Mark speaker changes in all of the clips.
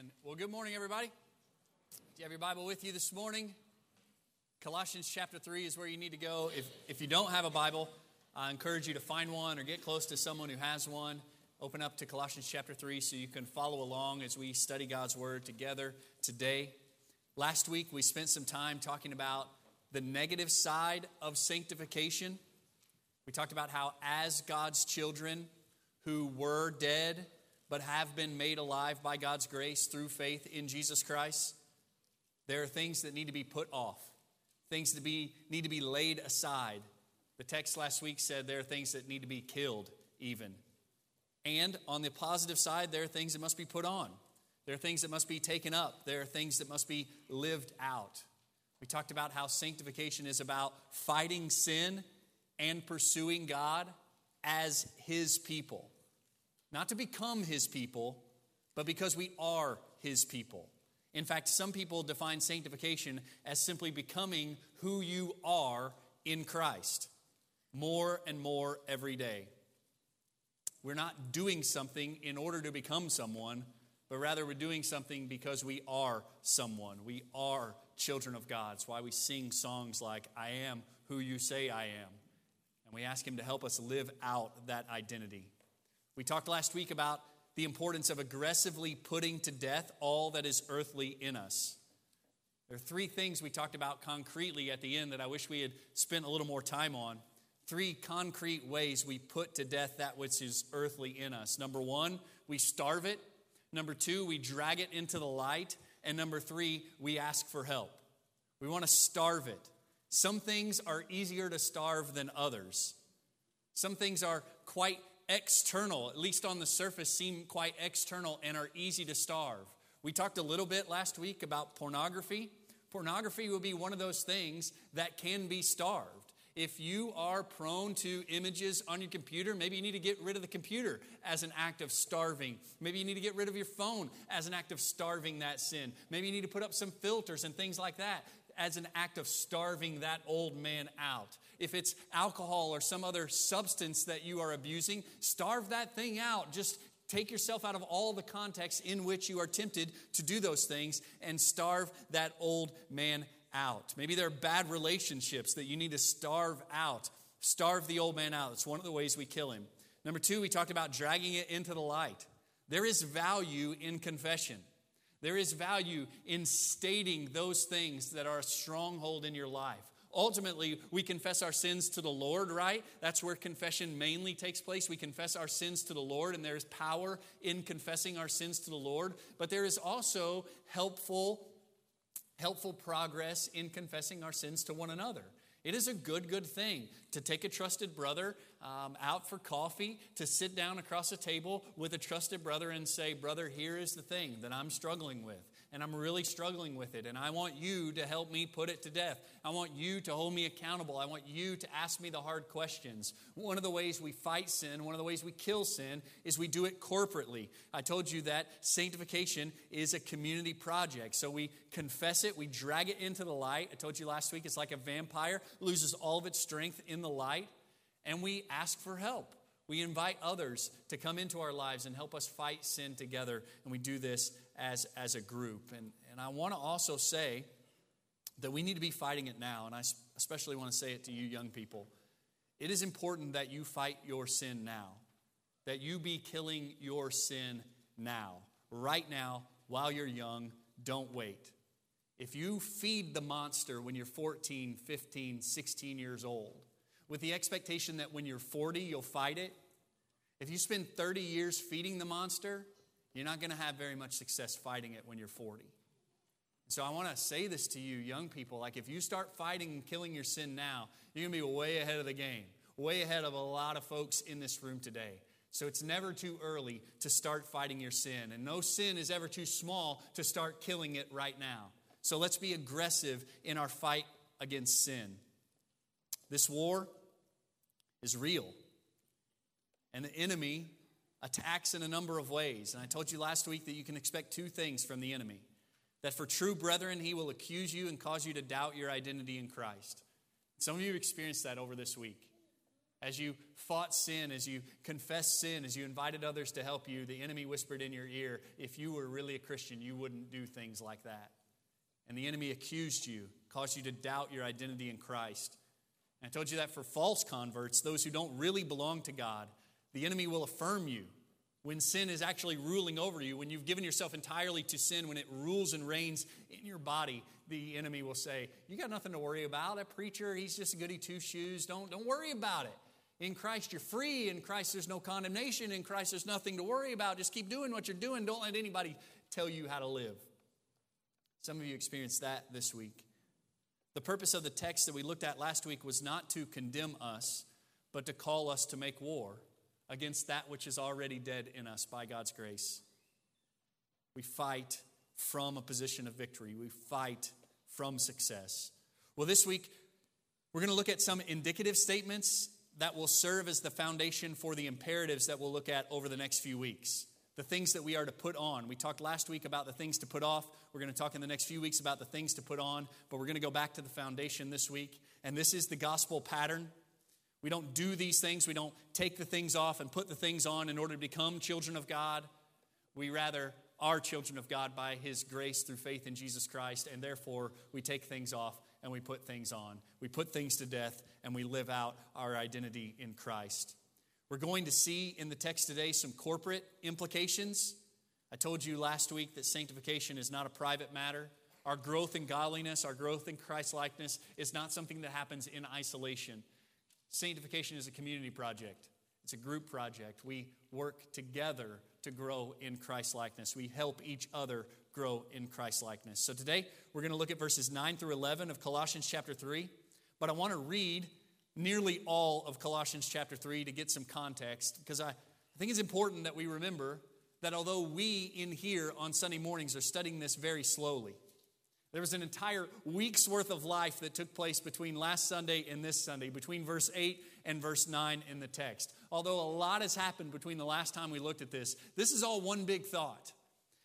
Speaker 1: Amen. Well, good morning, everybody. Do you have your Bible with you this morning? Colossians chapter 3 is where you need to go. If, if you don't have a Bible, I encourage you to find one or get close to someone who has one. Open up to Colossians chapter 3 so you can follow along as we study God's Word together today. Last week, we spent some time talking about the negative side of sanctification. We talked about how, as God's children who were dead but have been made alive by God's grace through faith in Jesus Christ, there are things that need to be put off, things that be, need to be laid aside. The text last week said there are things that need to be killed, even. And on the positive side, there are things that must be put on. There are things that must be taken up. There are things that must be lived out. We talked about how sanctification is about fighting sin and pursuing God as His people. Not to become his people, but because we are his people. In fact, some people define sanctification as simply becoming who you are in Christ more and more every day. We're not doing something in order to become someone, but rather we're doing something because we are someone. We are children of God. It's why we sing songs like, I am who you say I am. And we ask Him to help us live out that identity. We talked last week about the importance of aggressively putting to death all that is earthly in us. There are three things we talked about concretely at the end that I wish we had spent a little more time on. Three concrete ways we put to death that which is earthly in us. Number one, we starve it. Number two, we drag it into the light. And number three, we ask for help. We want to starve it. Some things are easier to starve than others. Some things are quite external, at least on the surface, seem quite external and are easy to starve. We talked a little bit last week about pornography. Pornography would be one of those things that can be starved. If you are prone to images on your computer, maybe you need to get rid of the computer as an act of starving. Maybe you need to get rid of your phone as an act of starving that sin. Maybe you need to put up some filters and things like that as an act of starving that old man out. If it's alcohol or some other substance that you are abusing, starve that thing out. Just take yourself out of all the context in which you are tempted to do those things and starve that old man out. Maybe there are bad relationships that you need to starve out. Starve the old man out. It's one of the ways we kill him. Number two, we talked about dragging it into the light. There is value in confession. There is value in stating those things that are a stronghold in your life. Ultimately, we confess our sins to the Lord, right? That's where confession mainly takes place. We confess our sins to the Lord, and there's power in confessing our sins to the Lord. But there is also helpful, helpful progress in confessing our sins to one another. It is a good, good thing to take a trusted brother um, out for coffee, to sit down across a table with a trusted brother and say, Brother, here is the thing that I'm struggling with and I'm really struggling with it. And I want you to help me put it to death. I want you to hold me accountable. I want you to ask me the hard questions. One of the ways we fight sin, one of the ways we kill sin, is we do it corporately. I told you that sanctification is a community project. So we confess it, we drag it into the light. I told you last week it's like a vampire loses all of its strength in the light, and we ask for help. We invite others to come into our lives and help us fight sin together, and we do this as, as a group. And, and I want to also say that we need to be fighting it now, and I especially want to say it to you young people. It is important that you fight your sin now, that you be killing your sin now, right now, while you're young. Don't wait. If you feed the monster when you're 14, 15, 16 years old, with the expectation that when you're 40, you'll fight it, if you spend 30 years feeding the monster, you're not going to have very much success fighting it when you're 40. So I want to say this to you, young people. Like, if you start fighting and killing your sin now, you're going to be way ahead of the game, way ahead of a lot of folks in this room today. So it's never too early to start fighting your sin. And no sin is ever too small to start killing it right now. So let's be aggressive in our fight against sin. This war is real. And the enemy attacks in a number of ways. And I told you last week that you can expect two things from the enemy that for true brethren, he will accuse you and cause you to doubt your identity in Christ. Some of you experienced that over this week. As you fought sin, as you confessed sin, as you invited others to help you, the enemy whispered in your ear, if you were really a Christian, you wouldn't do things like that. And the enemy accused you, caused you to doubt your identity in Christ. And I told you that for false converts, those who don't really belong to God, the enemy will affirm you when sin is actually ruling over you, when you've given yourself entirely to sin, when it rules and reigns in your body, the enemy will say, You got nothing to worry about. That preacher, he's just a goody two shoes. Don't, don't worry about it. In Christ, you're free. In Christ, there's no condemnation. In Christ, there's nothing to worry about. Just keep doing what you're doing. Don't let anybody tell you how to live. Some of you experienced that this week. The purpose of the text that we looked at last week was not to condemn us, but to call us to make war against that which is already dead in us by God's grace. We fight from a position of victory, we fight from success. Well, this week, we're going to look at some indicative statements that will serve as the foundation for the imperatives that we'll look at over the next few weeks. The things that we are to put on. We talked last week about the things to put off. We're going to talk in the next few weeks about the things to put on, but we're going to go back to the foundation this week. And this is the gospel pattern. We don't do these things, we don't take the things off and put the things on in order to become children of God. We rather are children of God by His grace through faith in Jesus Christ, and therefore we take things off and we put things on. We put things to death and we live out our identity in Christ. We're going to see in the text today some corporate implications. I told you last week that sanctification is not a private matter. Our growth in godliness, our growth in Christ likeness is not something that happens in isolation. Sanctification is a community project, it's a group project. We work together to grow in Christ likeness. We help each other grow in Christ likeness. So today we're going to look at verses 9 through 11 of Colossians chapter 3, but I want to read nearly all of Colossians chapter 3 to get some context because I, I think it's important that we remember that although we in here on Sunday mornings are studying this very slowly, there was an entire week's worth of life that took place between last Sunday and this Sunday, between verse 8 and verse 9 in the text. Although a lot has happened between the last time we looked at this, this is all one big thought.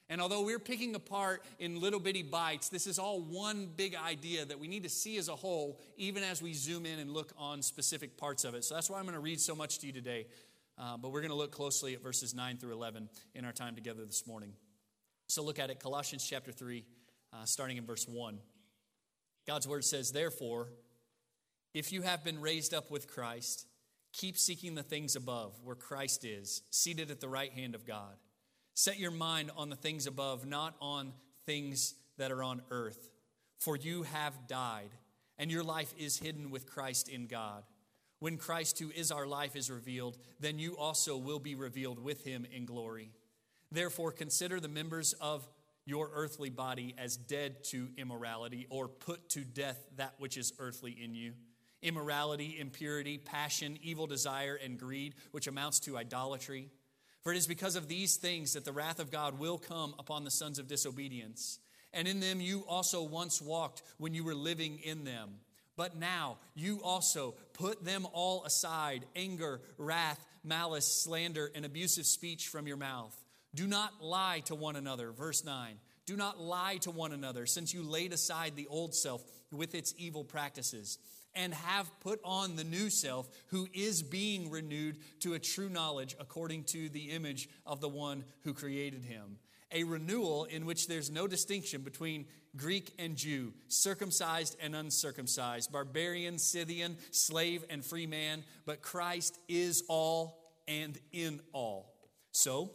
Speaker 1: And although we're picking apart in little bitty bites, this is all one big idea that we need to see as a whole, even as we zoom in and look on specific parts of it. So that's why I'm going to read so much to you today. Uh, but we're going to look closely at verses 9 through 11 in our time together this morning. So look at it Colossians chapter 3, uh, starting in verse 1. God's word says, Therefore, if you have been raised up with Christ, keep seeking the things above, where Christ is, seated at the right hand of God. Set your mind on the things above, not on things that are on earth. For you have died, and your life is hidden with Christ in God. When Christ, who is our life, is revealed, then you also will be revealed with him in glory. Therefore, consider the members of your earthly body as dead to immorality, or put to death that which is earthly in you immorality, impurity, passion, evil desire, and greed, which amounts to idolatry. For it is because of these things that the wrath of God will come upon the sons of disobedience. And in them you also once walked when you were living in them. But now you also put them all aside anger, wrath, malice, slander, and abusive speech from your mouth. Do not lie to one another. Verse 9. Do not lie to one another, since you laid aside the old self with its evil practices and have put on the new self, who is being renewed to a true knowledge according to the image of the one who created him. A renewal in which there's no distinction between Greek and Jew, circumcised and uncircumcised, barbarian, Scythian, slave and free man, but Christ is all and in all. So,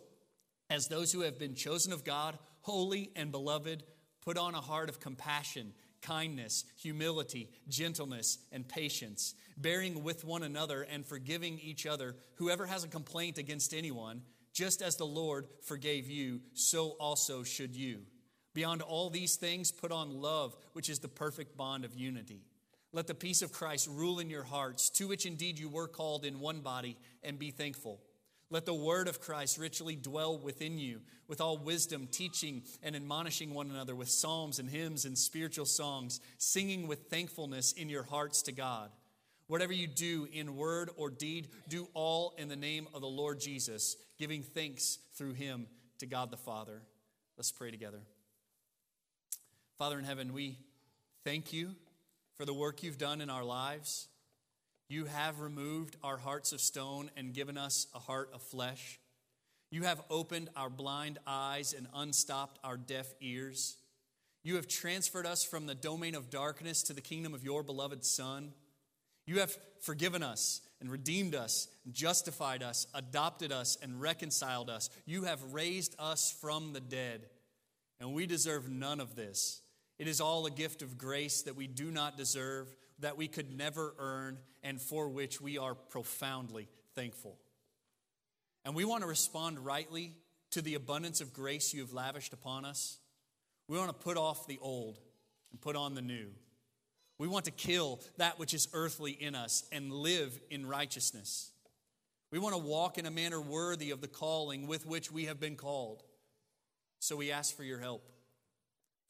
Speaker 1: as those who have been chosen of God, holy and beloved, put on a heart of compassion kindness, humility, gentleness, and patience, bearing with one another and forgiving each other. Whoever has a complaint against anyone, just as the Lord forgave you, so also should you. Beyond all these things, put on love, which is the perfect bond of unity. Let the peace of Christ rule in your hearts, to which indeed you were called in one body, and be thankful. Let the word of Christ richly dwell within you, with all wisdom, teaching and admonishing one another with psalms and hymns and spiritual songs, singing with thankfulness in your hearts to God. Whatever you do in word or deed, do all in the name of the Lord Jesus, giving thanks through him to God the Father. Let's pray together. Father in heaven, we thank you for the work you've done in our lives. You have removed our hearts of stone and given us a heart of flesh. You have opened our blind eyes and unstopped our deaf ears. You have transferred us from the domain of darkness to the kingdom of your beloved Son. You have forgiven us and redeemed us, justified us, adopted us, and reconciled us. You have raised us from the dead, and we deserve none of this. It is all a gift of grace that we do not deserve, that we could never earn, and for which we are profoundly thankful. And we want to respond rightly to the abundance of grace you have lavished upon us. We want to put off the old and put on the new. We want to kill that which is earthly in us and live in righteousness. We want to walk in a manner worthy of the calling with which we have been called. So we ask for your help,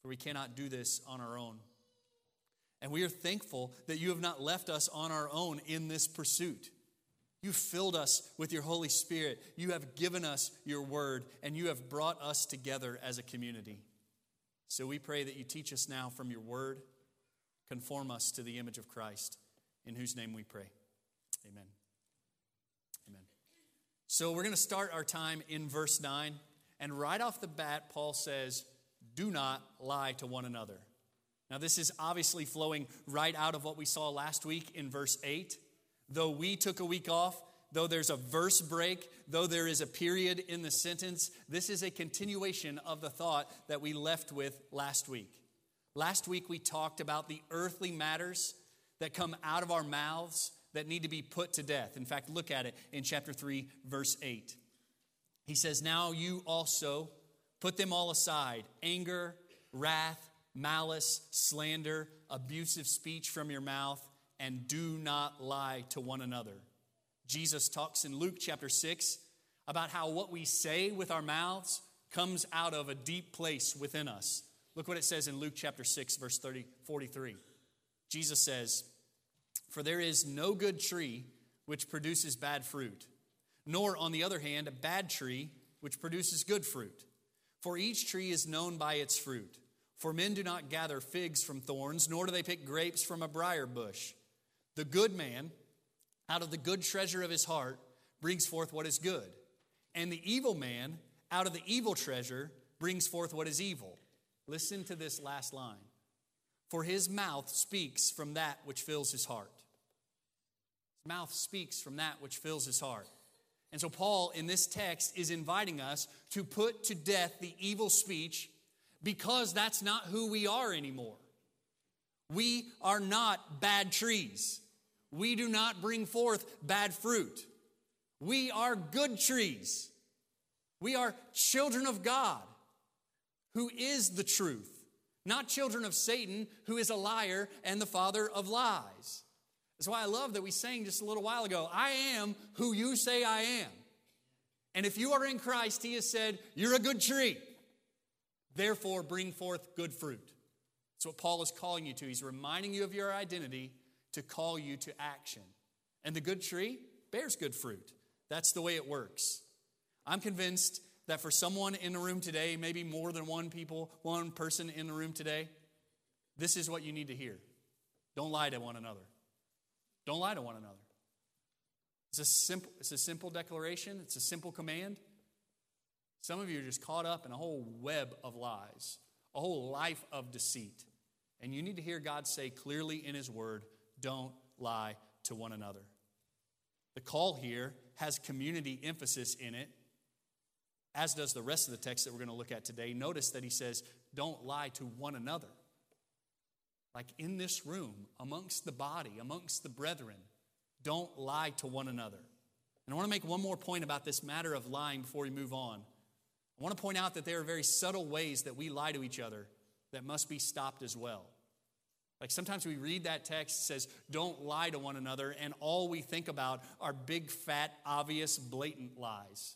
Speaker 1: for we cannot do this on our own. And we are thankful that you have not left us on our own in this pursuit. You filled us with your Holy Spirit. You have given us your word, and you have brought us together as a community. So we pray that you teach us now from your word, conform us to the image of Christ, in whose name we pray. Amen. Amen. So we're going to start our time in verse 9. And right off the bat, Paul says, Do not lie to one another. Now, this is obviously flowing right out of what we saw last week in verse 8 though we took a week off, though there's a verse break, though there is a period in the sentence, this is a continuation of the thought that we left with last week. Last week we talked about the earthly matters that come out of our mouths that need to be put to death. In fact, look at it in chapter 3, verse 8. He says, Now you also put them all aside anger, wrath, malice, slander, abusive speech from your mouth and do not lie to one another. Jesus talks in Luke chapter 6 about how what we say with our mouths comes out of a deep place within us. Look what it says in Luke chapter 6, verse 30, 43. Jesus says, For there is no good tree which produces bad fruit, nor, on the other hand, a bad tree which produces good fruit. For each tree is known by its fruit. For men do not gather figs from thorns, nor do they pick grapes from a briar bush. The good man, out of the good treasure of his heart, brings forth what is good. And the evil man, out of the evil treasure, brings forth what is evil. Listen to this last line. For his mouth speaks from that which fills his heart. His mouth speaks from that which fills his heart. And so, Paul in this text is inviting us to put to death the evil speech because that's not who we are anymore. We are not bad trees. We do not bring forth bad fruit. We are good trees. We are children of God, who is the truth, not children of Satan, who is a liar and the father of lies. That's why I love that we sang just a little while ago I am who you say I am. And if you are in Christ, He has said, You're a good tree. Therefore, bring forth good fruit. That's what Paul is calling you to. He's reminding you of your identity to call you to action. And the good tree bears good fruit. That's the way it works. I'm convinced that for someone in the room today, maybe more than one people, one person in the room today, this is what you need to hear. Don't lie to one another. Don't lie to one another. It's a simple, it's a simple declaration, it's a simple command. Some of you are just caught up in a whole web of lies, a whole life of deceit. And you need to hear God say clearly in His Word, don't lie to one another. The call here has community emphasis in it, as does the rest of the text that we're going to look at today. Notice that He says, don't lie to one another. Like in this room, amongst the body, amongst the brethren, don't lie to one another. And I want to make one more point about this matter of lying before we move on. I want to point out that there are very subtle ways that we lie to each other that must be stopped as well. Like sometimes we read that text says, don't lie to one another, and all we think about are big, fat, obvious, blatant lies.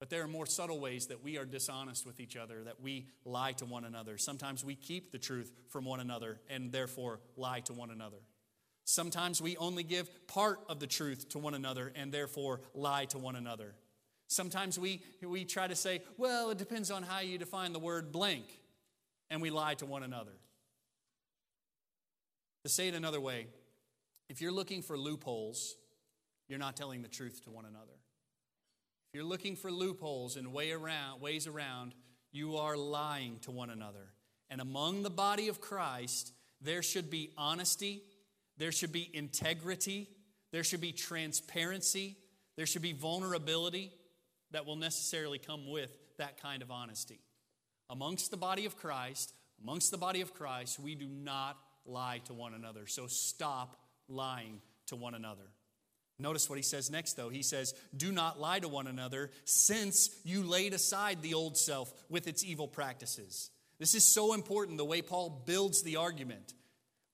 Speaker 1: But there are more subtle ways that we are dishonest with each other, that we lie to one another. Sometimes we keep the truth from one another and therefore lie to one another. Sometimes we only give part of the truth to one another and therefore lie to one another. Sometimes we, we try to say, well, it depends on how you define the word blank, and we lie to one another. To say it another way, if you're looking for loopholes, you're not telling the truth to one another. If you're looking for loopholes and way around, ways around, you are lying to one another. And among the body of Christ, there should be honesty, there should be integrity, there should be transparency, there should be vulnerability that will necessarily come with that kind of honesty. Amongst the body of Christ, amongst the body of Christ, we do not lie to one another. So stop lying to one another. Notice what he says next, though. He says, Do not lie to one another, since you laid aside the old self with its evil practices. This is so important, the way Paul builds the argument.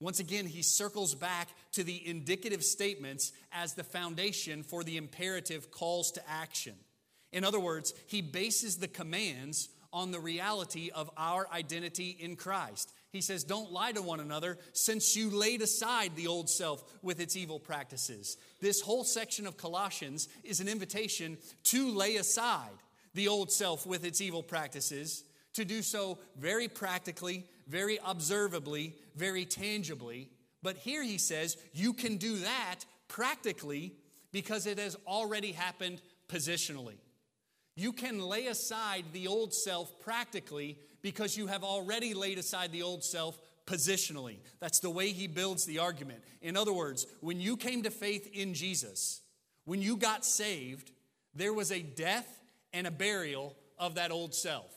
Speaker 1: Once again, he circles back to the indicative statements as the foundation for the imperative calls to action. In other words, he bases the commands on the reality of our identity in Christ. He says, Don't lie to one another since you laid aside the old self with its evil practices. This whole section of Colossians is an invitation to lay aside the old self with its evil practices, to do so very practically, very observably, very tangibly. But here he says, You can do that practically because it has already happened positionally. You can lay aside the old self practically because you have already laid aside the old self positionally. That's the way he builds the argument. In other words, when you came to faith in Jesus, when you got saved, there was a death and a burial of that old self.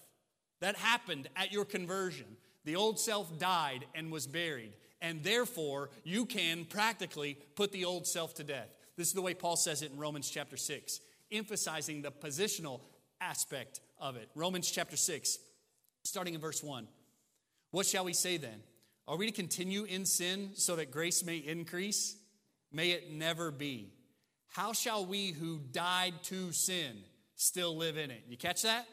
Speaker 1: That happened at your conversion. The old self died and was buried, and therefore you can practically put the old self to death. This is the way Paul says it in Romans chapter 6 emphasizing the positional aspect of it. Romans chapter 6, starting in verse 1. What shall we say then? Are we to continue in sin so that grace may increase? May it never be. How shall we who died to sin still live in it? You catch that?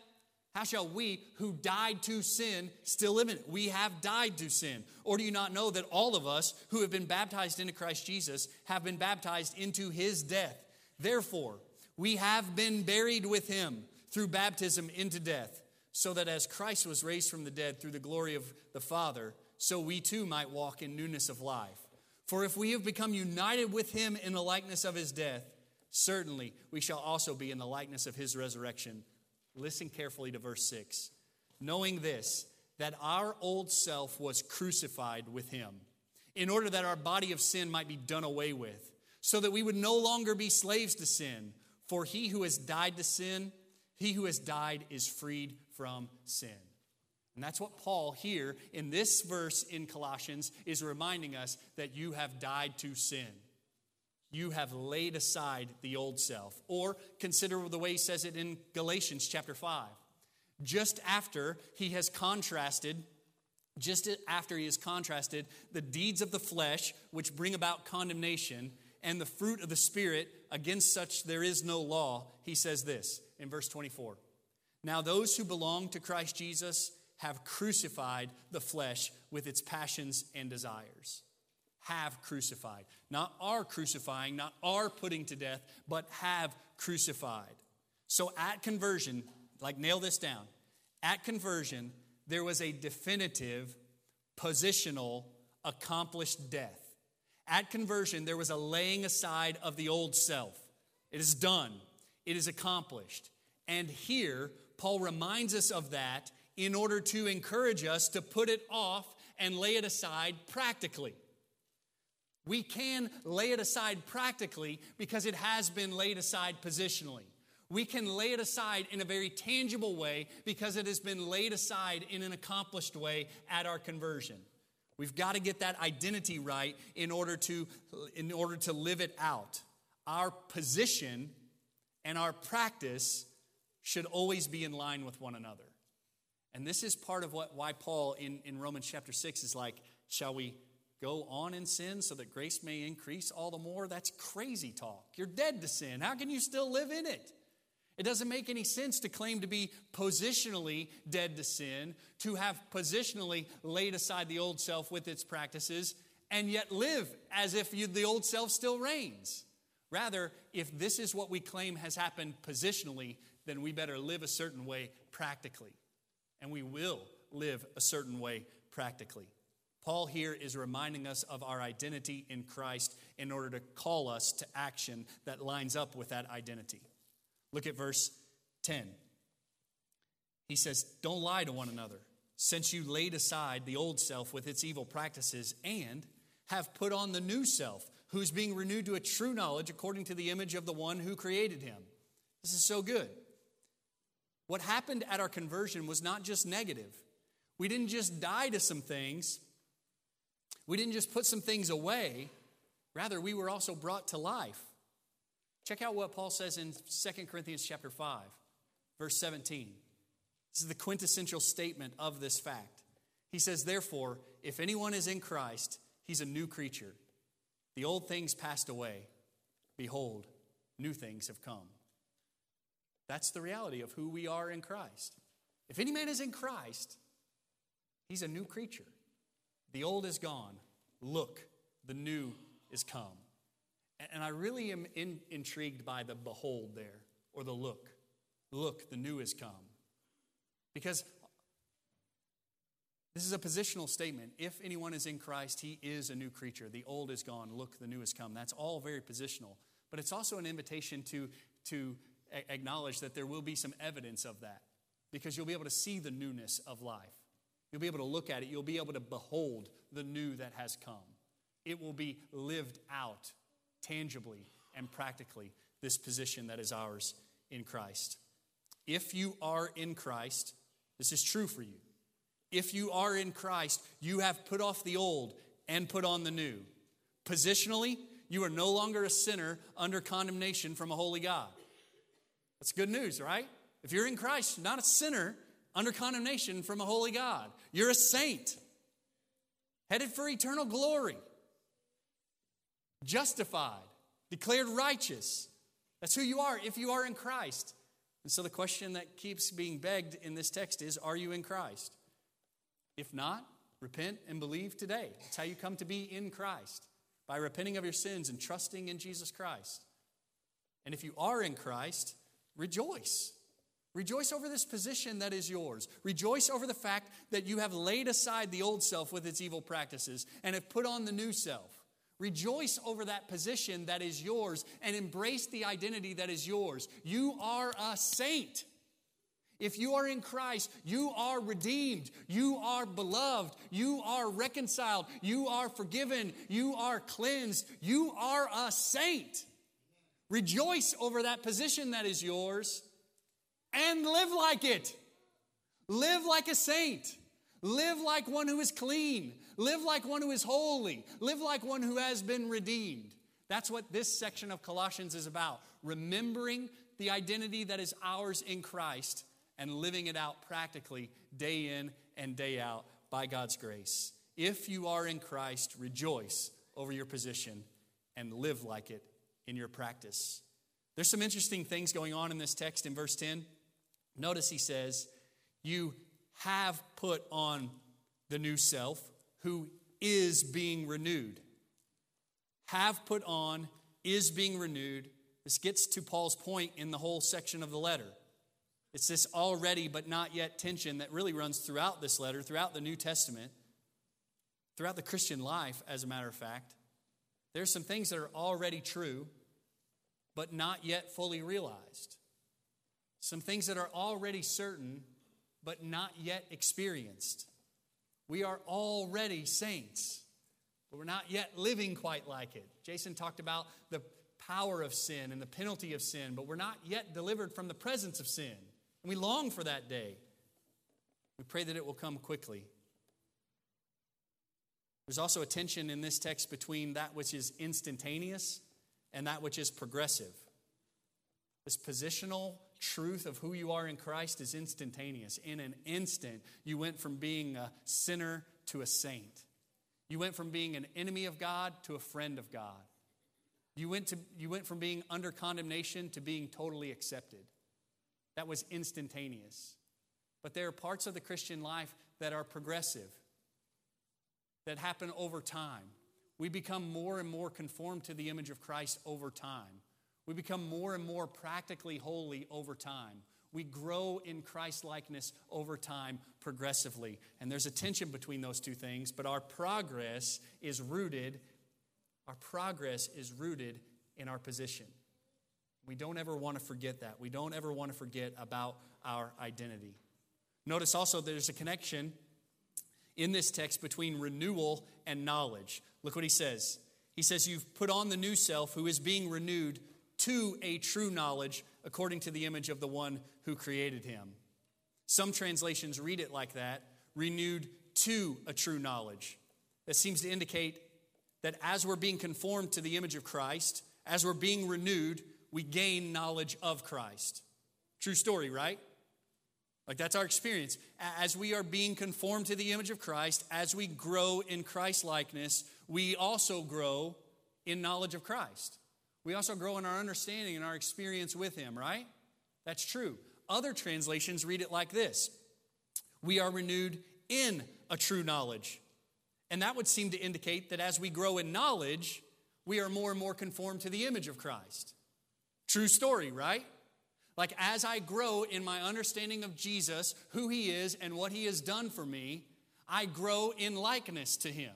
Speaker 1: How shall we who died to sin still live in it? We have died to sin. Or do you not know that all of us who have been baptized into Christ Jesus have been baptized into his death? Therefore, we have been buried with him through baptism into death, so that as Christ was raised from the dead through the glory of the Father, so we too might walk in newness of life. For if we have become united with him in the likeness of his death, certainly we shall also be in the likeness of his resurrection. Listen carefully to verse 6. Knowing this, that our old self was crucified with him, in order that our body of sin might be done away with, so that we would no longer be slaves to sin. For he who has died to sin, he who has died is freed from sin. And that's what Paul here in this verse in Colossians is reminding us that you have died to sin. You have laid aside the old self. Or consider the way he says it in Galatians chapter 5. Just after he has contrasted, just after he has contrasted the deeds of the flesh, which bring about condemnation, and the fruit of the Spirit, against such there is no law, he says this in verse 24. Now, those who belong to Christ Jesus have crucified the flesh with its passions and desires. Have crucified. Not are crucifying, not are putting to death, but have crucified. So at conversion, like nail this down, at conversion, there was a definitive, positional, accomplished death. At conversion, there was a laying aside of the old self. It is done, it is accomplished. And here, Paul reminds us of that in order to encourage us to put it off and lay it aside practically. We can lay it aside practically because it has been laid aside positionally. We can lay it aside in a very tangible way because it has been laid aside in an accomplished way at our conversion. We've got to get that identity right in order to, in order to live it out. Our position and our practice should always be in line with one another. And this is part of what, why Paul in, in Romans chapter 6 is like, shall we go on in sin so that grace may increase all the more? That's crazy talk. You're dead to sin. How can you still live in it? It doesn't make any sense to claim to be positionally dead to sin, to have positionally laid aside the old self with its practices, and yet live as if you, the old self still reigns. Rather, if this is what we claim has happened positionally, then we better live a certain way practically. And we will live a certain way practically. Paul here is reminding us of our identity in Christ in order to call us to action that lines up with that identity. Look at verse 10. He says, Don't lie to one another, since you laid aside the old self with its evil practices and have put on the new self, who's being renewed to a true knowledge according to the image of the one who created him. This is so good. What happened at our conversion was not just negative. We didn't just die to some things, we didn't just put some things away, rather, we were also brought to life. Check out what Paul says in 2 Corinthians chapter 5, verse 17. This is the quintessential statement of this fact. He says, Therefore, if anyone is in Christ, he's a new creature. The old things passed away. Behold, new things have come. That's the reality of who we are in Christ. If any man is in Christ, he's a new creature. The old is gone. Look, the new is come. And I really am in, intrigued by the behold there, or the look. Look, the new is come. Because this is a positional statement. If anyone is in Christ, he is a new creature. The old is gone. Look, the new has come. That's all very positional. But it's also an invitation to, to acknowledge that there will be some evidence of that because you'll be able to see the newness of life. You'll be able to look at it. You'll be able to behold the new that has come. It will be lived out tangibly and practically, this position that is ours in Christ. If you are in Christ, this is true for you. If you are in Christ, you have put off the old and put on the new. Positionally, you are no longer a sinner under condemnation from a holy God. That's good news, right? If you're in Christ, you're not a sinner under condemnation from a holy God. You're a saint, headed for eternal glory, justified, declared righteous. That's who you are if you are in Christ. And so the question that keeps being begged in this text is Are you in Christ? If not, repent and believe today. That's how you come to be in Christ by repenting of your sins and trusting in Jesus Christ. And if you are in Christ, rejoice. Rejoice over this position that is yours. Rejoice over the fact that you have laid aside the old self with its evil practices and have put on the new self. Rejoice over that position that is yours and embrace the identity that is yours. You are a saint. If you are in Christ, you are redeemed, you are beloved, you are reconciled, you are forgiven, you are cleansed, you are a saint. Rejoice over that position that is yours and live like it. Live like a saint. Live like one who is clean. Live like one who is holy. Live like one who has been redeemed. That's what this section of Colossians is about. Remembering the identity that is ours in Christ and living it out practically day in and day out by God's grace. If you are in Christ, rejoice over your position and live like it in your practice. There's some interesting things going on in this text in verse 10. Notice he says, You have put on the new self who is being renewed. Have put on, is being renewed. This gets to Paul's point in the whole section of the letter. It's this already but not yet tension that really runs throughout this letter, throughout the New Testament, throughout the Christian life, as a matter of fact. There's some things that are already true, but not yet fully realized. Some things that are already certain, but not yet experienced. We are already saints, but we're not yet living quite like it. Jason talked about the power of sin and the penalty of sin, but we're not yet delivered from the presence of sin. And we long for that day. We pray that it will come quickly. There's also a tension in this text between that which is instantaneous and that which is progressive. This positional truth of who you are in Christ is instantaneous. In an instant, you went from being a sinner to a saint. You went from being an enemy of God to a friend of God. You went, to, you went from being under condemnation to being totally accepted. That was instantaneous. But there are parts of the Christian life that are progressive, that happen over time. We become more and more conformed to the image of Christ over time. We become more and more practically holy over time. We grow in Christ likeness over time progressively. And there's a tension between those two things, but our progress is rooted our progress is rooted in our position. We don't ever want to forget that. We don't ever want to forget about our identity. Notice also there's a connection in this text between renewal and knowledge. Look what he says. He says, You've put on the new self who is being renewed to a true knowledge according to the image of the one who created him. Some translations read it like that renewed to a true knowledge. That seems to indicate that as we're being conformed to the image of Christ, as we're being renewed, we gain knowledge of Christ. True story, right? Like that's our experience. As we are being conformed to the image of Christ, as we grow in Christ likeness, we also grow in knowledge of Christ. We also grow in our understanding and our experience with Him, right? That's true. Other translations read it like this We are renewed in a true knowledge. And that would seem to indicate that as we grow in knowledge, we are more and more conformed to the image of Christ. True story, right? Like, as I grow in my understanding of Jesus, who he is, and what he has done for me, I grow in likeness to him.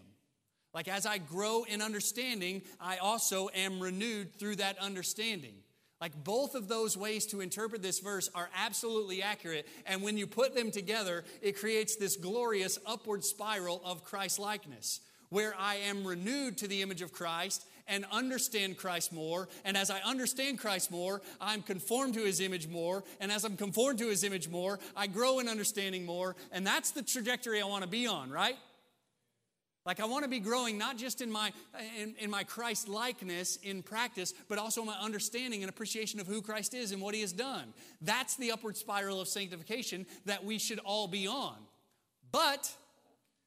Speaker 1: Like, as I grow in understanding, I also am renewed through that understanding. Like, both of those ways to interpret this verse are absolutely accurate. And when you put them together, it creates this glorious upward spiral of Christ likeness, where I am renewed to the image of Christ and understand Christ more. And as I understand Christ more, I'm conformed to his image more. And as I'm conformed to his image more, I grow in understanding more. And that's the trajectory I want to be on, right? Like I want to be growing not just in my in, in my Christ likeness in practice, but also my understanding and appreciation of who Christ is and what he has done. That's the upward spiral of sanctification that we should all be on. But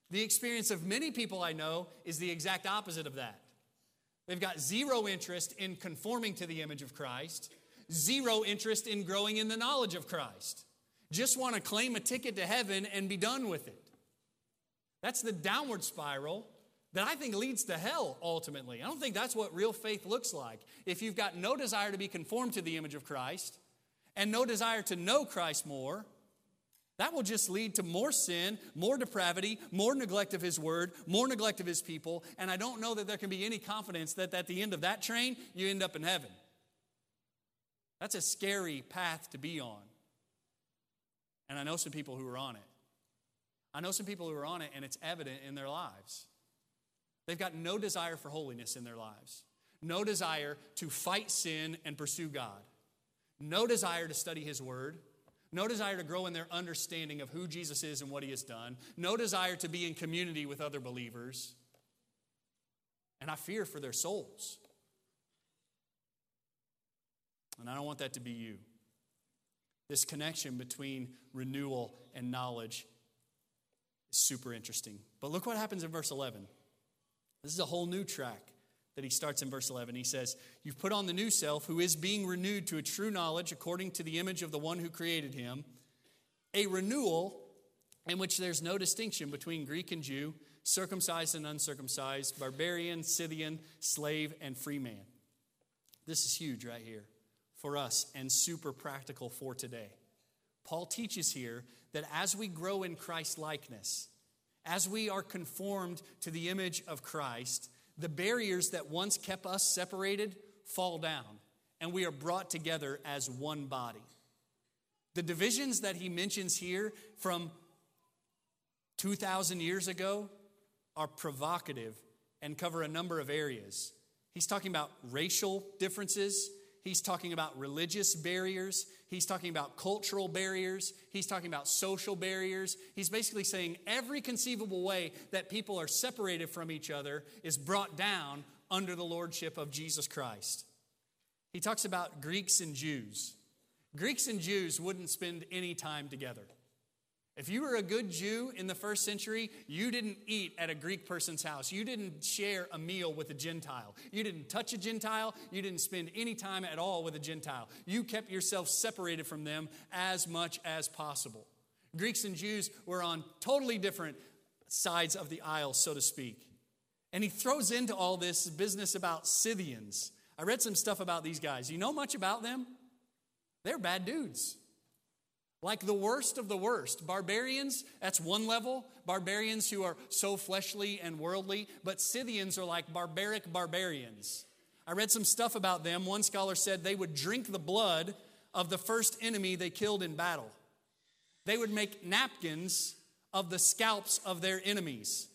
Speaker 1: the experience of many people I know is the exact opposite of that. They've got zero interest in conforming to the image of Christ, zero interest in growing in the knowledge of Christ. Just want to claim a ticket to heaven and be done with it. That's the downward spiral that I think leads to hell ultimately. I don't think that's what real faith looks like. If you've got no desire to be conformed to the image of Christ and no desire to know Christ more, that will just lead to more sin, more depravity, more neglect of His word, more neglect of His people. And I don't know that there can be any confidence that at the end of that train, you end up in heaven. That's a scary path to be on. And I know some people who are on it. I know some people who are on it, and it's evident in their lives. They've got no desire for holiness in their lives, no desire to fight sin and pursue God, no desire to study His Word, no desire to grow in their understanding of who Jesus is and what He has done, no desire to be in community with other believers. And I fear for their souls. And I don't want that to be you. This connection between renewal and knowledge super interesting. But look what happens in verse 11. This is a whole new track that he starts in verse 11. He says, You've put on the new self, who is being renewed to a true knowledge according to the image of the one who created him, a renewal in which there's no distinction between Greek and Jew, circumcised and uncircumcised, barbarian, Scythian, slave, and free man. This is huge right here for us and super practical for today. Paul teaches here that as we grow in Christ likeness, as we are conformed to the image of Christ, the barriers that once kept us separated fall down, and we are brought together as one body. The divisions that he mentions here from 2,000 years ago are provocative and cover a number of areas. He's talking about racial differences, he's talking about religious barriers, He's talking about cultural barriers. He's talking about social barriers. He's basically saying every conceivable way that people are separated from each other is brought down under the lordship of Jesus Christ. He talks about Greeks and Jews. Greeks and Jews wouldn't spend any time together. If you were a good Jew in the first century, you didn't eat at a Greek person's house. You didn't share a meal with a Gentile. You didn't touch a Gentile. You didn't spend any time at all with a Gentile. You kept yourself separated from them as much as possible. Greeks and Jews were on totally different sides of the aisle, so to speak. And he throws into all this business about Scythians. I read some stuff about these guys. You know much about them? They're bad dudes. Like the worst of the worst. Barbarians, that's one level. Barbarians who are so fleshly and worldly, but Scythians are like barbaric barbarians. I read some stuff about them. One scholar said they would drink the blood of the first enemy they killed in battle. They would make napkins of the scalps of their enemies.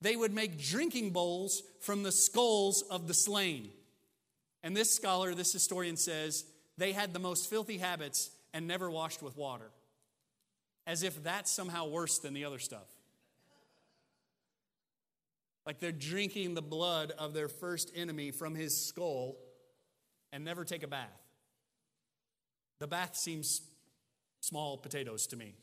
Speaker 1: They would make drinking bowls from the skulls of the slain. And this scholar, this historian says, they had the most filthy habits and never washed with water. As if that's somehow worse than the other stuff. Like they're drinking the blood of their first enemy from his skull and never take a bath. The bath seems small potatoes to me.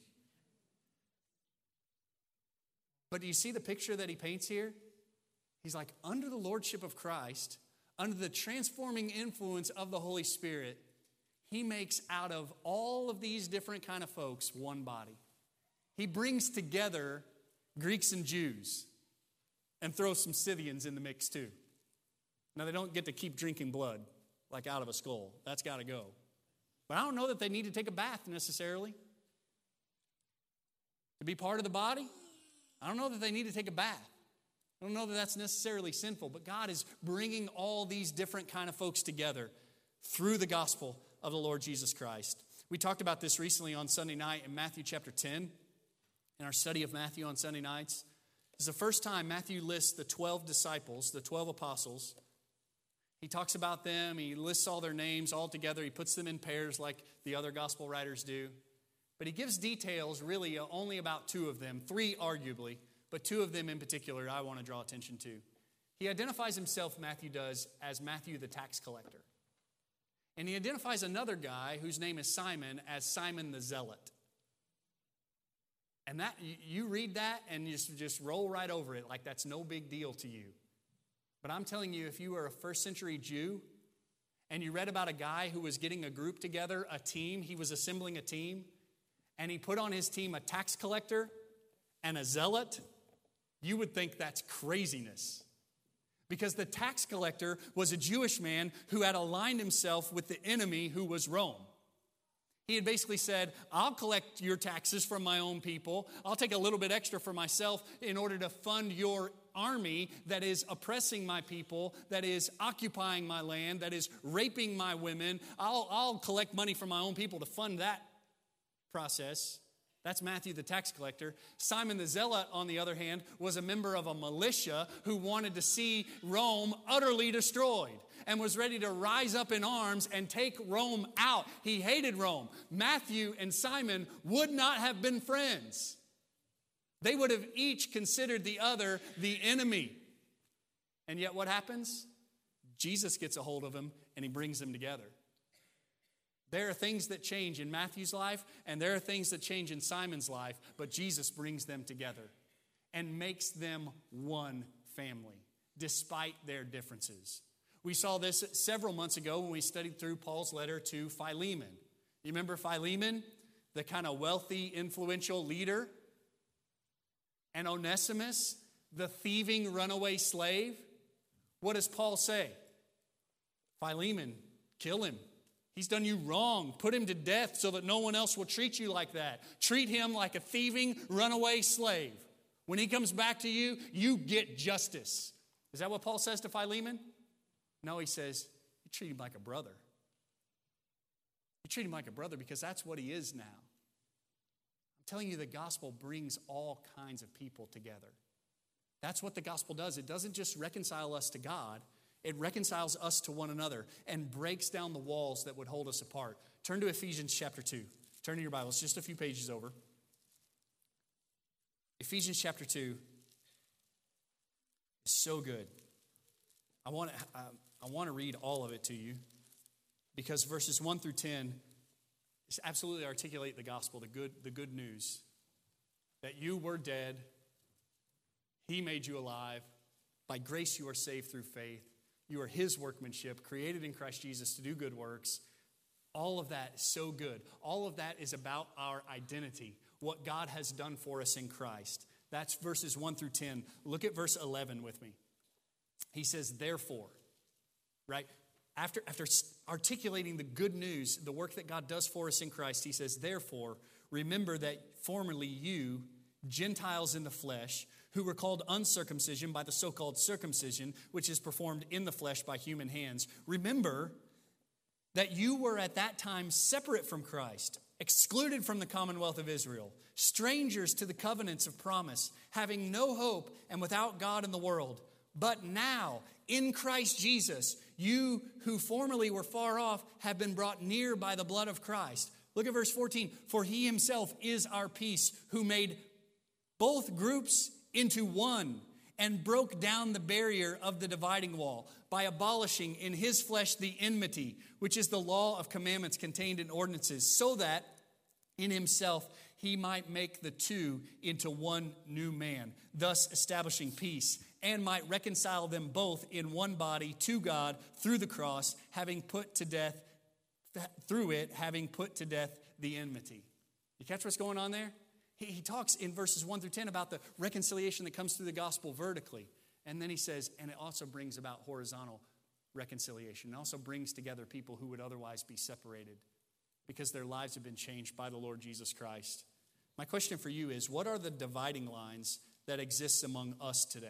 Speaker 1: But do you see the picture that he paints here? He's like, under the lordship of Christ, under the transforming influence of the Holy Spirit, he makes out of all of these different kind of folks one body. He brings together Greeks and Jews and throws some Scythians in the mix too. Now, they don't get to keep drinking blood like out of a skull. That's got to go. But I don't know that they need to take a bath necessarily. To be part of the body, I don't know that they need to take a bath. I don't know that that's necessarily sinful, but God is bringing all these different kind of folks together through the gospel of the Lord Jesus Christ. We talked about this recently on Sunday night in Matthew chapter 10, in our study of Matthew on Sunday nights. It's the first time Matthew lists the 12 disciples, the 12 apostles, he talks about them, he lists all their names all together, he puts them in pairs like the other gospel writers do. But he gives details really uh, only about two of them, three arguably, but two of them in particular I want to draw attention to. He identifies himself, Matthew does, as Matthew the tax collector. And he identifies another guy whose name is Simon as Simon the Zealot. And that you read that and you just, just roll right over it like that's no big deal to you. But I'm telling you, if you were a first century Jew and you read about a guy who was getting a group together, a team, he was assembling a team, and he put on his team a tax collector and a zealot, you would think that's craziness. Because the tax collector was a Jewish man who had aligned himself with the enemy who was Rome. He had basically said, I'll collect your taxes from my own people. I'll take a little bit extra for myself in order to fund your army that is oppressing my people, that is occupying my land, that is raping my women. I'll, I'll collect money from my own people to fund that process. That's Matthew the tax collector. Simon the Zealot, on the other hand, was a member of a militia who wanted to see Rome utterly destroyed and was ready to rise up in arms and take Rome out. He hated Rome. Matthew and Simon would not have been friends. They would have each considered the other the enemy. And yet, what happens? Jesus gets a hold of them and he brings them together. There are things that change in Matthew's life, and there are things that change in Simon's life, but Jesus brings them together and makes them one family, despite their differences. We saw this several months ago when we studied through Paul's letter to Philemon. You remember Philemon, the kind of wealthy, influential leader? And Onesimus, the thieving runaway slave? What does Paul say? Philemon, kill him. He's done you wrong. Put him to death so that no one else will treat you like that. Treat him like a thieving runaway slave. When he comes back to you, you get justice. Is that what Paul says to Philemon? No, he says, You treat him like a brother. You treat him like a brother because that's what he is now. I'm telling you, the gospel brings all kinds of people together. That's what the gospel does. It doesn't just reconcile us to God, it reconciles us to one another and breaks down the walls that would hold us apart. Turn to Ephesians chapter 2. Turn to your Bibles, just a few pages over. Ephesians chapter 2 is so good. I want to, I want to read all of it to you because verses 1 through 10 absolutely articulate the gospel, the good, the good news that you were dead, He made you alive. By grace, you are saved through faith. You are His workmanship, created in Christ Jesus to do good works. All of that is so good. All of that is about our identity, what God has done for us in Christ. That's verses 1 through 10. Look at verse 11 with me. He says, Therefore, right? After, after articulating the good news, the work that God does for us in Christ, he says, Therefore, remember that formerly you, Gentiles in the flesh, who were called uncircumcision by the so called circumcision, which is performed in the flesh by human hands, remember that you were at that time separate from Christ, excluded from the commonwealth of Israel, strangers to the covenants of promise, having no hope and without God in the world. But now, in Christ Jesus, you who formerly were far off have been brought near by the blood of Christ. Look at verse 14. For he himself is our peace, who made both groups into one and broke down the barrier of the dividing wall by abolishing in his flesh the enmity, which is the law of commandments contained in ordinances, so that in himself he might make the two into one new man, thus establishing peace, and might reconcile them both in one body to God through the cross, having put to death, through it, having put to death the enmity. You catch what's going on there? He, he talks in verses 1 through 10 about the reconciliation that comes through the gospel vertically. And then he says, and it also brings about horizontal reconciliation. It also brings together people who would otherwise be separated because their lives have been changed by the Lord Jesus Christ. My question for you is what are the dividing lines that exist among us today?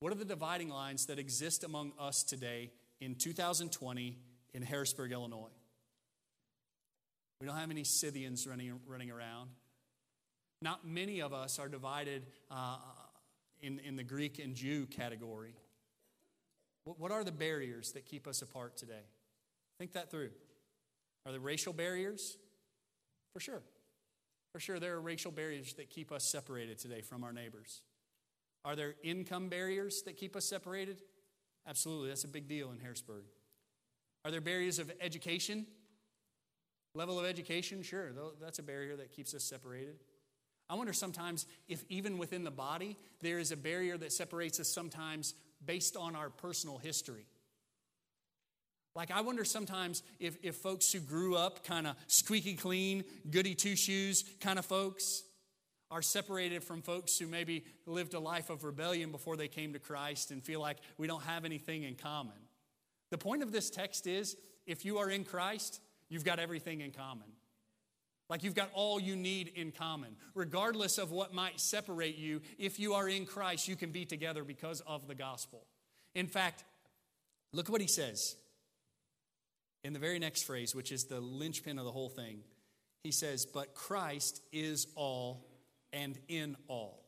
Speaker 1: What are the dividing lines that exist among us today in 2020 in Harrisburg, Illinois? We don't have any Scythians running, running around. Not many of us are divided uh, in, in the Greek and Jew category. What, what are the barriers that keep us apart today? Think that through. Are there racial barriers? For sure. For sure, there are racial barriers that keep us separated today from our neighbors. Are there income barriers that keep us separated? Absolutely, that's a big deal in Harrisburg. Are there barriers of education? Level of education? Sure, that's a barrier that keeps us separated. I wonder sometimes if even within the body, there is a barrier that separates us sometimes based on our personal history. Like, I wonder sometimes if, if folks who grew up kind of squeaky clean, goody two shoes kind of folks are separated from folks who maybe lived a life of rebellion before they came to Christ and feel like we don't have anything in common. The point of this text is if you are in Christ, you've got everything in common. Like you've got all you need in common. Regardless of what might separate you, if you are in Christ, you can be together because of the gospel. In fact, look what he says in the very next phrase, which is the linchpin of the whole thing. He says, But Christ is all and in all.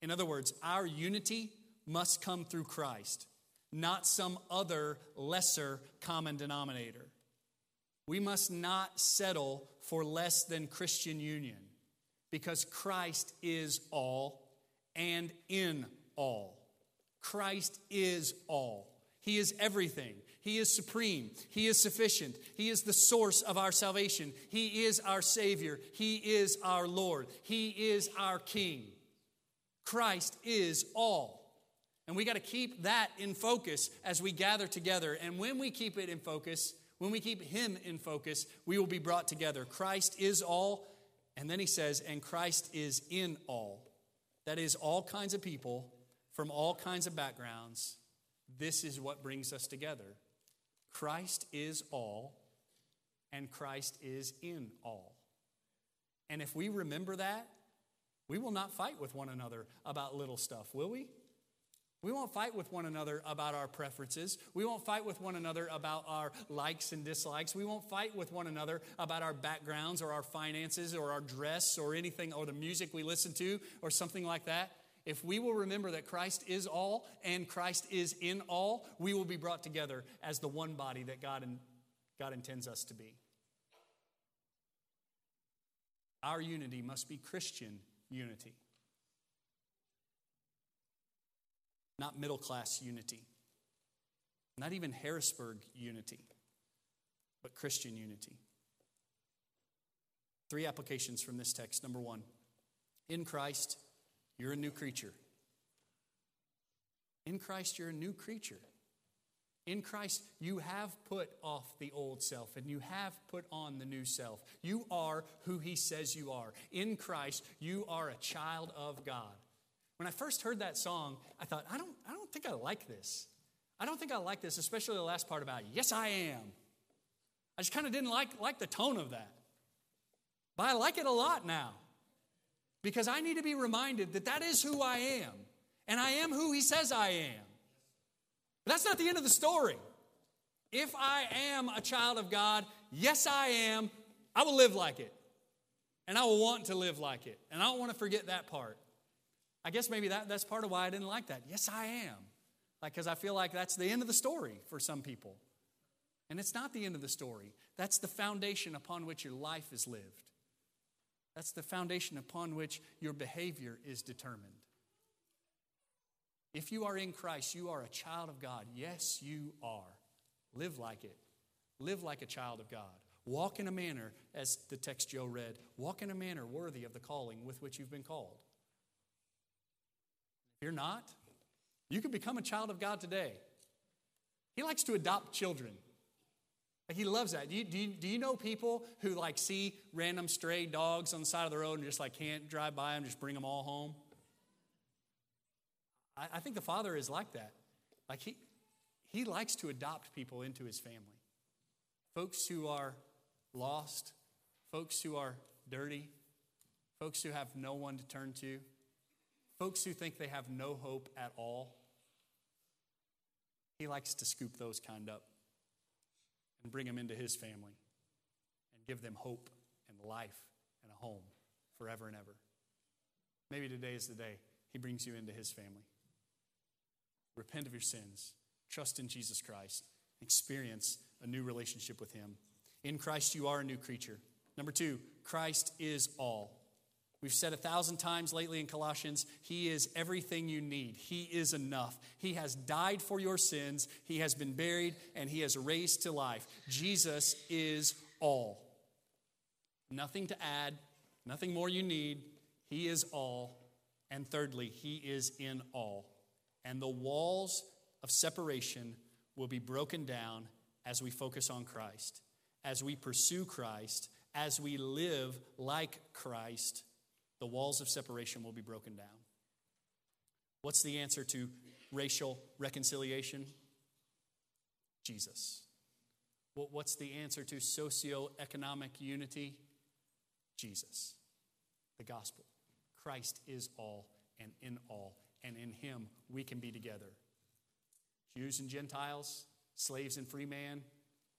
Speaker 1: In other words, our unity must come through Christ, not some other lesser common denominator. We must not settle for less than Christian union because Christ is all and in all. Christ is all. He is everything. He is supreme. He is sufficient. He is the source of our salvation. He is our Savior. He is our Lord. He is our King. Christ is all. And we got to keep that in focus as we gather together. And when we keep it in focus, when we keep Him in focus, we will be brought together. Christ is all, and then He says, and Christ is in all. That is, all kinds of people from all kinds of backgrounds. This is what brings us together. Christ is all, and Christ is in all. And if we remember that, we will not fight with one another about little stuff, will we? We won't fight with one another about our preferences. We won't fight with one another about our likes and dislikes. We won't fight with one another about our backgrounds or our finances or our dress or anything or the music we listen to or something like that. If we will remember that Christ is all and Christ is in all, we will be brought together as the one body that God, and God intends us to be. Our unity must be Christian unity. Not middle class unity, not even Harrisburg unity, but Christian unity. Three applications from this text. Number one, in Christ, you're a new creature. In Christ, you're a new creature. In Christ, you have put off the old self and you have put on the new self. You are who He says you are. In Christ, you are a child of God. When I first heard that song, I thought, I don't, I don't think I like this. I don't think I like this, especially the last part about, yes, I am. I just kind of didn't like, like the tone of that. But I like it a lot now because I need to be reminded that that is who I am. And I am who He says I am. But that's not the end of the story. If I am a child of God, yes, I am, I will live like it. And I will want to live like it. And I don't want to forget that part. I guess maybe that, that's part of why I didn't like that. Yes, I am. Like, because I feel like that's the end of the story for some people. And it's not the end of the story. That's the foundation upon which your life is lived. That's the foundation upon which your behavior is determined. If you are in Christ, you are a child of God. Yes, you are. Live like it. Live like a child of God. Walk in a manner, as the text Joe read, walk in a manner worthy of the calling with which you've been called. You're not, you can become a child of God today. He likes to adopt children. He loves that. Do you, do, you, do you know people who like see random stray dogs on the side of the road and just like can't drive by them, just bring them all home? I, I think the Father is like that. Like he, he likes to adopt people into his family. Folks who are lost, folks who are dirty, folks who have no one to turn to, folks who think they have no hope at all. He likes to scoop those kind up and bring them into his family and give them hope and life and a home forever and ever. Maybe today is the day he brings you into his family. Repent of your sins, trust in Jesus Christ, experience a new relationship with him. In Christ, you are a new creature. Number two, Christ is all. We've said a thousand times lately in Colossians, He is everything you need. He is enough. He has died for your sins, He has been buried, and He has raised to life. Jesus is all. Nothing to add, nothing more you need. He is all. And thirdly, He is in all. And the walls of separation will be broken down as we focus on Christ, as we pursue Christ, as we live like Christ the walls of separation will be broken down. What's the answer to racial reconciliation? Jesus. What's the answer to socioeconomic unity? Jesus. The gospel. Christ is all and in all, and in him we can be together. Jews and Gentiles, slaves and free man,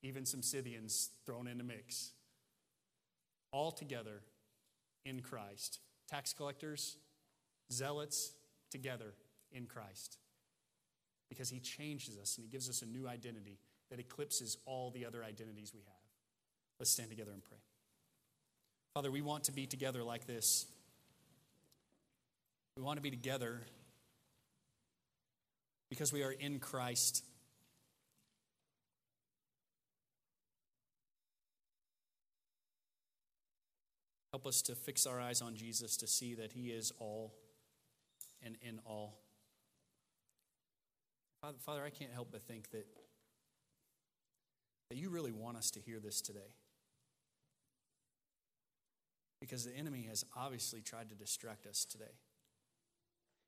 Speaker 1: even some Scythians thrown in the mix. All together in Christ tax collectors, zealots, together in Christ. Because he changes us and he gives us a new identity that eclipses all the other identities we have. Let's stand together and pray. Father, we want to be together like this. We want to be together because we are in Christ Help us to fix our eyes on Jesus to see that He is all and in all. Father, Father, I can't help but think that, that you really want us to hear this today. Because the enemy has obviously tried to distract us today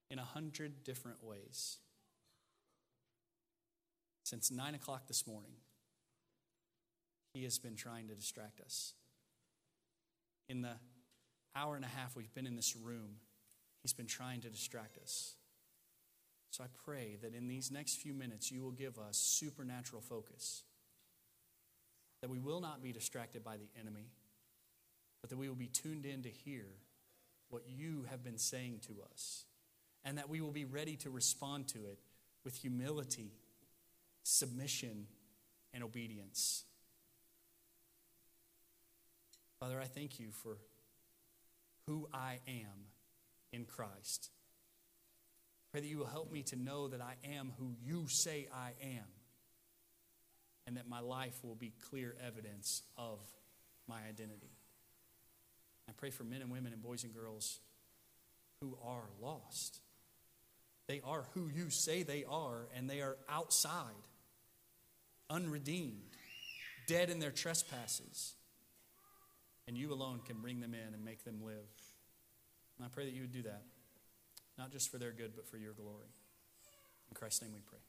Speaker 1: in a hundred different ways. Since nine o'clock this morning, he has been trying to distract us in the hour and a half we've been in this room, he's been trying to distract us. So I pray that in these next few minutes, you will give us supernatural focus. That we will not be distracted by the enemy, but that we will be tuned in to hear what you have been saying to us. And that we will be ready to respond to it with humility, submission, and obedience. Father, I thank you for who I am in Christ. Pray that you will help me to know that I am who you say I am, and that my life will be clear evidence of my identity. I pray for men and women and boys and girls who are lost. They are who you say they are, and they are outside, unredeemed, dead in their trespasses and you alone can bring them in and make them live. And I pray that you would do that, not just for their good, but for your glory. In Christ's name we pray.